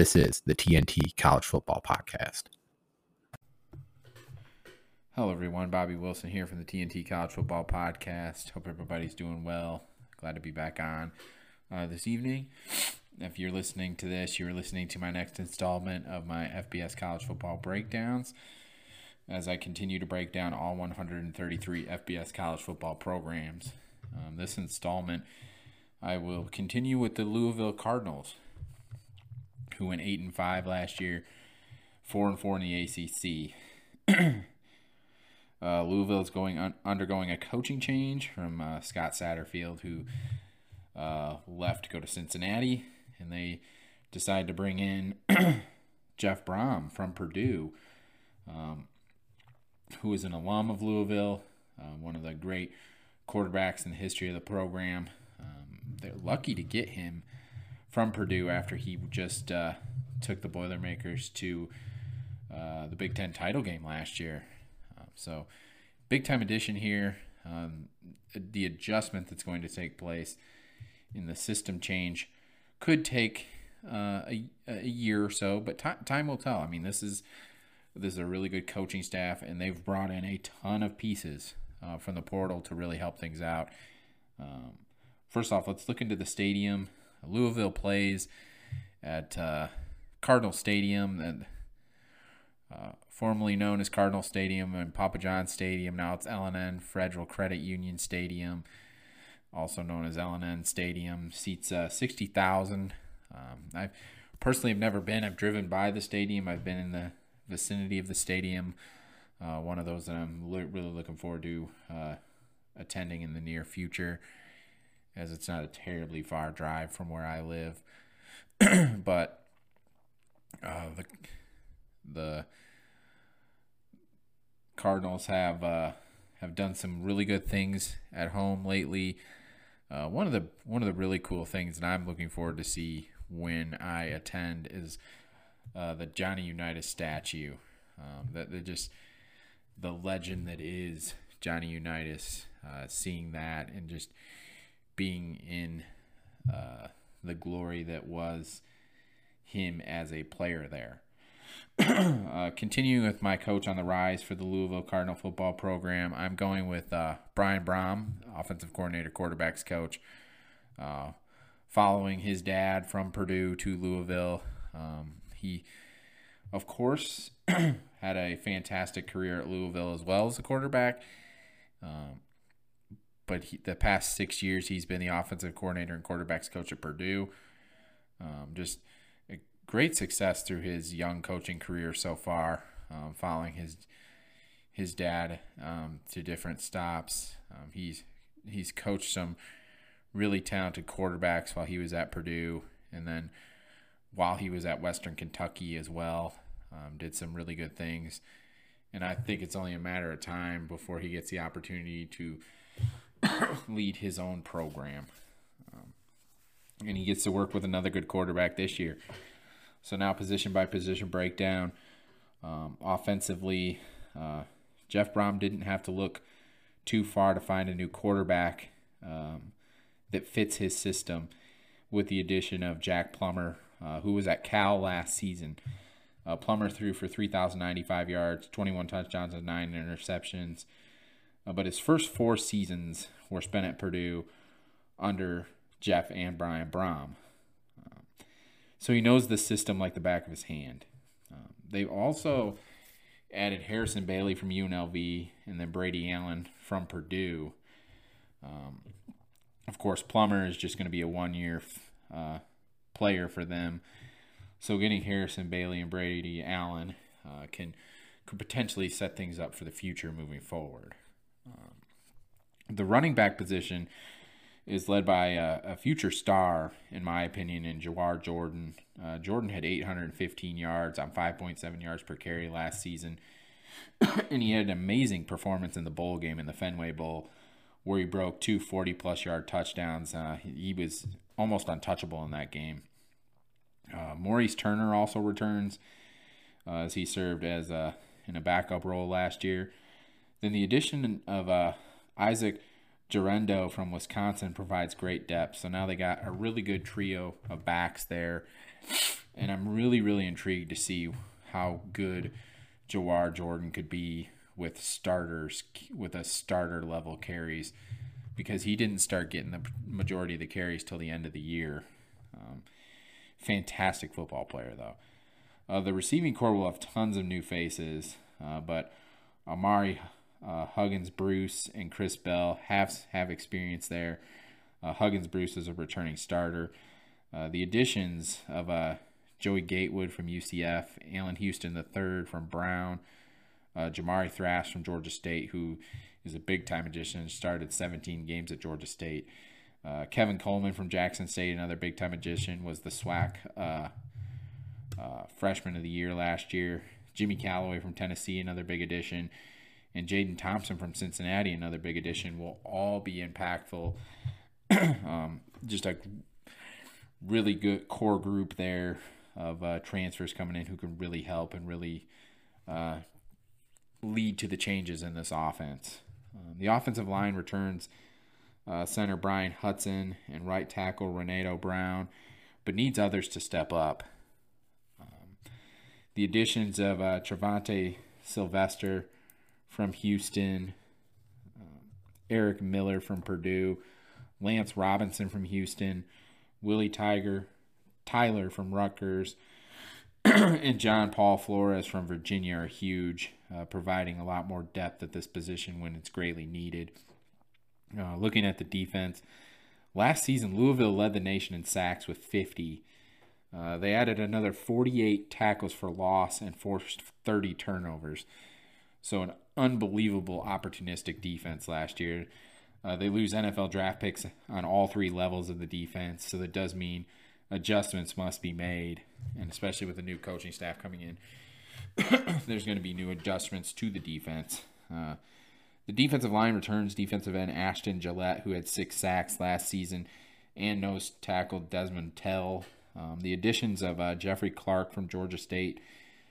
This is the TNT College Football Podcast. Hello, everyone. Bobby Wilson here from the TNT College Football Podcast. Hope everybody's doing well. Glad to be back on uh, this evening. If you're listening to this, you're listening to my next installment of my FBS College Football Breakdowns as I continue to break down all 133 FBS college football programs. Um, this installment, I will continue with the Louisville Cardinals, who went eight and five last year, four and four in the ACC. uh, Louisville is going un- undergoing a coaching change from uh, Scott Satterfield, who uh, left to go to Cincinnati, and they decided to bring in Jeff Brohm from Purdue, um, who is an alum of Louisville, uh, one of the great quarterbacks in the history of the program. Um, they're lucky to get him from Purdue after he just uh, took the Boilermakers to uh, the Big Ten title game last year. Uh, so, big time addition here. Um, the adjustment that's going to take place in the system change could take uh, a, a year or so, but t- time will tell. I mean, this is this is a really good coaching staff, and they've brought in a ton of pieces uh, from the portal to really help things out. Um, first off, let's look into the stadium. Louisville plays at uh, Cardinal Stadium, and uh, formerly known as Cardinal Stadium and Papa John Stadium. Now it's L&N Federal Credit Union Stadium, also known as L&N Stadium. Seats uh, 60,000. Um, I personally have never been. I've driven by the stadium. I've been in the vicinity of the stadium uh, one of those that I'm li- really looking forward to uh, attending in the near future, as it's not a terribly far drive from where I live. but uh, the the Cardinals have uh, have done some really good things at home lately. Uh, one of the one of the really cool things that I'm looking forward to see when I attend is uh, the Johnny Unitas statue. Um, that just the legend that is Johnny Unitas, uh, seeing that and just being in uh, the glory that was him as a player there. uh, continuing with my coach on the rise for the Louisville Cardinal football program, I'm going with uh, Brian Brohm, offensive coordinator, quarterbacks coach. Uh, following his dad from Purdue to Louisville, um, he, of course, had a fantastic career at Louisville as well as a quarterback. Um, but he, the past six years, he's been the offensive coordinator and quarterbacks coach at Purdue. Um, just a great success through his young coaching career so far, um, following his his dad um, to different stops. Um, he's he's coached some really talented quarterbacks while he was at Purdue, and then while he was at Western Kentucky as well um, did some really good things. And I think it's only a matter of time before he gets the opportunity to lead his own program. Um, and he gets to work with another good quarterback this year. So now, position by position breakdown. Um, offensively, uh, Jeff Brohm didn't have to look too far to find a new quarterback um, that fits his system with the addition of Jack Plummer, uh, who was at Cal last season. Uh, Plummer threw for 3,095 yards, 21 touchdowns, and nine interceptions. Uh, but his first four seasons were spent at Purdue under Jeff and Brian Brohm. Um, so he knows the system like the back of his hand. Um, they've also added Harrison Bailey from UNLV and then Brady Allen from Purdue. Um, of course, Plummer is just going to be a one year uh, player for them. So getting Harrison Bailey and Brady Allen uh, can could potentially set things up for the future moving forward. Um, the running back position is led by a, a future star, in my opinion, in Jawhar Jordan. Uh, Jordan had 815 yards on 5.7 yards per carry last season, and he had an amazing performance in the bowl game in the Fenway Bowl, where he broke two 40 plus yard touchdowns. Uh, he was almost untouchable in that game. Uh, Maurice Turner also returns uh, as he served as a, in a backup role last year. Then the addition of uh, Isaac Guerendo from Wisconsin provides great depth. So now they got a really good trio of backs there. And I'm really, really intrigued to see how good Jawhar Jordan could be with starters, with a starter level carries, because he didn't start getting the majority of the carries till the end of the year. Um, fantastic football player, though. Uh, the receiving core will have tons of new faces, uh, but Amari uh, Huggins, Bruce, and Chris Bell have have experience there. Uh, Huggins, Bruce is a returning starter. Uh, the additions of uh, Joey Gatewood from UCF, Allan Houston III from Brown, uh, Jamari Thrash from Georgia State, who is a big time addition, started 17 games at Georgia State. Uh, Kevin Coleman from Jackson State, another big time addition, was the SWAC freshman of the year last year. Jimmy Calloway from Tennessee, another big addition and Jaden Thompson from Cincinnati, another big addition, will all be impactful. um, just a really good core group there of uh, transfers coming in who can really help and really uh, lead to the changes in this offense. Um, the offensive line returns uh, center Brian Hudson and right tackle Renato Brown, but needs others to step up. Um, the additions of uh, Travante Sylvester from Houston, um, Eric Miller from Purdue, Lance Robinson from Houston, Willie Tiger, Tyler from Rutgers, and John Paul Flores from Virginia are huge, uh, providing a lot more depth at this position when it's greatly needed. Uh, looking at the defense, last season Louisville led the nation in sacks with 50. Uh, they added another 48 tackles for loss and forced 30 turnovers. So an unbelievable opportunistic defense last year. Uh, they lose NFL draft picks on all three levels of the defense, so that does mean adjustments must be made, and especially with the new coaching staff coming in, there's going to be new adjustments to the defense. Uh, the defensive line returns defensive end Ashton Gillotte, who had six sacks last season, and nose tackle Desmond Tell. Um, the additions of uh, Jeffrey Clark from Georgia State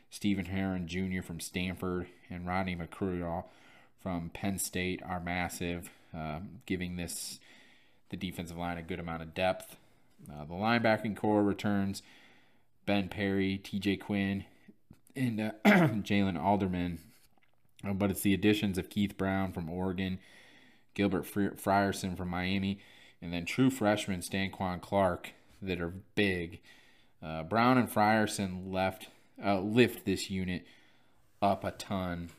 Stephen Herron Jr. from Stanford and Rodney McCreary from Penn State are massive, uh, giving this the defensive line a good amount of depth. Uh, the linebacking core returns Ben Perry, T.J. Quinn, and uh, Jalen Alderman, uh, but it's the additions of Keith Brown from Oregon, Gilbert Frierson from Miami, and then true freshman Stanquan Clark that are big. Uh, Brown and Frierson left uh, lift this unit up a ton,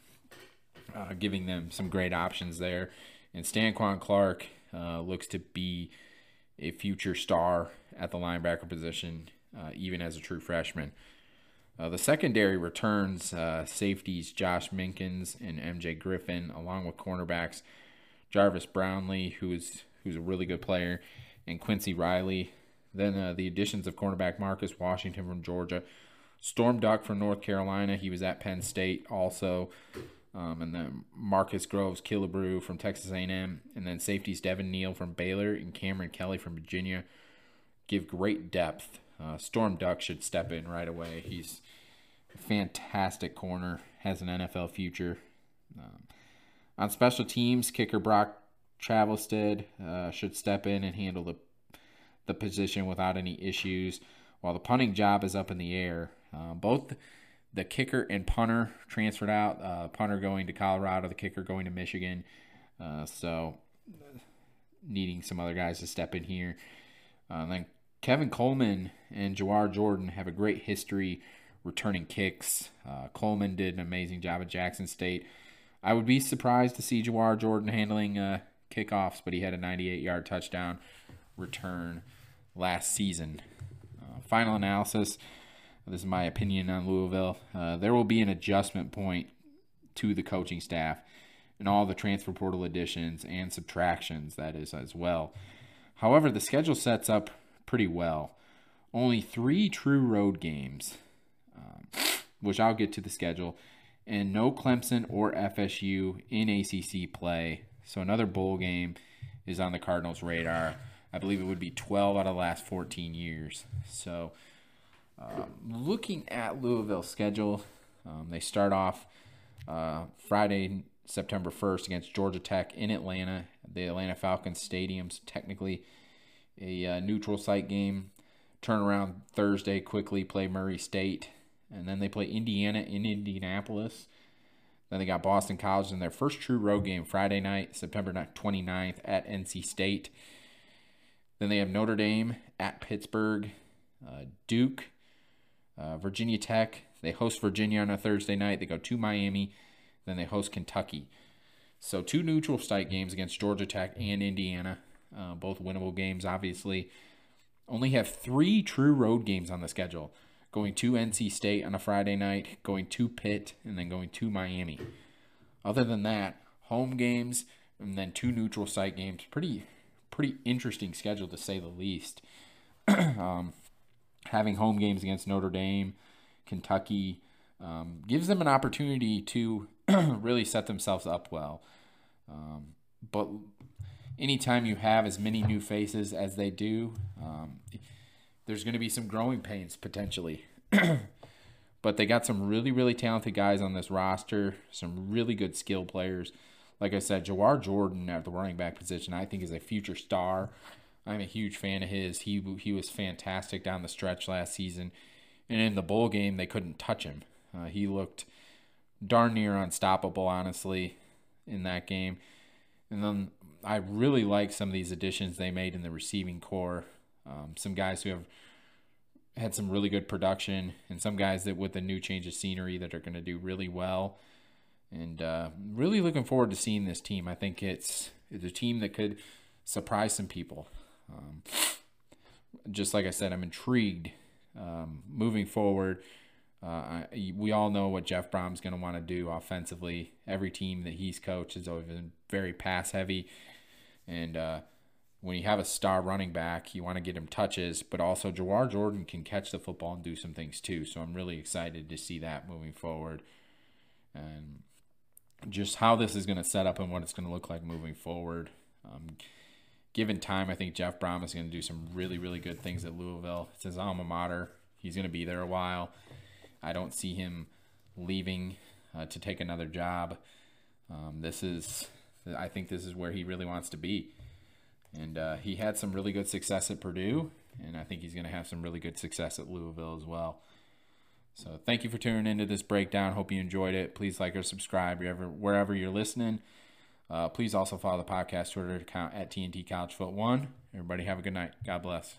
uh, giving them some great options there. And Stanquan Clark uh, looks to be a future star at the linebacker position, uh, even as a true freshman. Uh, the secondary returns uh, safeties Josh Minkins and MJ Griffin, along with cornerbacks Jarvis Brownlee, who's who's a really good player, and Quincy Riley. Then the additions of cornerback Marcus Washington from Georgia, Storm Duck from North Carolina. He was at Penn State also. Um, and then Marcus Groves Killebrew from Texas A&M, and then safeties Devin Neal from Baylor and Cameron Kelly from Virginia give great depth. Uh, Storm Duck should step in right away. He's a fantastic corner, has an NFL future. Um, on special teams, kicker Brock Travelstead uh, should step in and handle the the position without any issues, while the punting job is up in the air. Uh, both the kicker and punter transferred out. Uh, punter going to Colorado, the kicker going to Michigan. Uh, so needing some other guys to step in here. Uh, then Kevin Coleman and Jawhar Jordan have a great history returning kicks. Uh, Coleman did an amazing job at Jackson State. I would be surprised to see Jawhar Jordan handling uh, kickoffs, but he had a 98 yard touchdown return last season. final analysis. This is my opinion on Louisville. Uh, there will be an adjustment point to the coaching staff and all the transfer portal additions and subtractions, that is, as well. However, the schedule sets up pretty well. Only three true road games, um, which I'll get to the schedule, and no Clemson or FSU in ACC play. So another bowl game is on the Cardinals' radar. I believe it would be 12 out of the last 14 years. So, um, looking at Louisville's schedule, um, they start off uh, Friday, September 1st against Georgia Tech in Atlanta. The Atlanta Falcons Stadium's technically a uh, neutral site game. Turn around Thursday, quickly play Murray State. And then they play Indiana in Indianapolis. Then they got Boston College in their first true road game Friday night, September 29th at NC State. Then they have Notre Dame at Pittsburgh, uh, Duke, uh, Virginia Tech. They host Virginia on a Thursday night. They go to Miami. Then they host Kentucky. So two neutral site games against Georgia Tech and Indiana, uh, both winnable games, obviously. Only have three true road games on the schedule. Going to NC State on a Friday night, going to Pitt, and then going to Miami. Other than that, home games and then two neutral site games. Pretty pretty interesting schedule to say the least. um, having home games against Notre Dame, Kentucky, um, gives them an opportunity to really set themselves up well. Um, but anytime you have as many new faces as they do, um, there's going to be some growing pains potentially. but they got some really, really talented guys on this roster, some really good skill players like I said, Jawhar Jordan at the running back position, I think is a future star. I'm a huge fan of his. He he was fantastic down the stretch last season, and in the bowl game they couldn't touch him. Uh, he looked darn near unstoppable, honestly, in that game. And then I really like some of these additions they made in the receiving core. Um, some guys who have had some really good production, and some guys that with a new change of scenery that are going to do really well and uh, really looking forward to seeing this team. I think it's it's a team that could surprise some people. Um, just like I said, I'm intrigued um, moving forward. Uh, I, we all know what Jeff Brohm's going to want to do offensively. Every team that he's coached has always been very pass heavy, and uh, when you have a star running back, you want to get him touches, but also Jawhar Jordan can catch the football and do some things too. So I'm really excited to see that moving forward. And just how this is going to set up and what it's going to look like moving forward. Um, given time, I think Jeff Brohm is going to do some really, really good things at Louisville. It's his alma mater. He's going to be there a while. I don't see him leaving uh, to take another job. Um, this is, I think, this is where he really wants to be. And uh, he had some really good success at Purdue, and I think he's going to have some really good success at Louisville as well. So thank you for tuning into this breakdown. Hope you enjoyed it. Please like or subscribe wherever, wherever you're listening. Uh, please also follow the podcast Twitter account at TNT College Foot One. Everybody have a good night. God bless.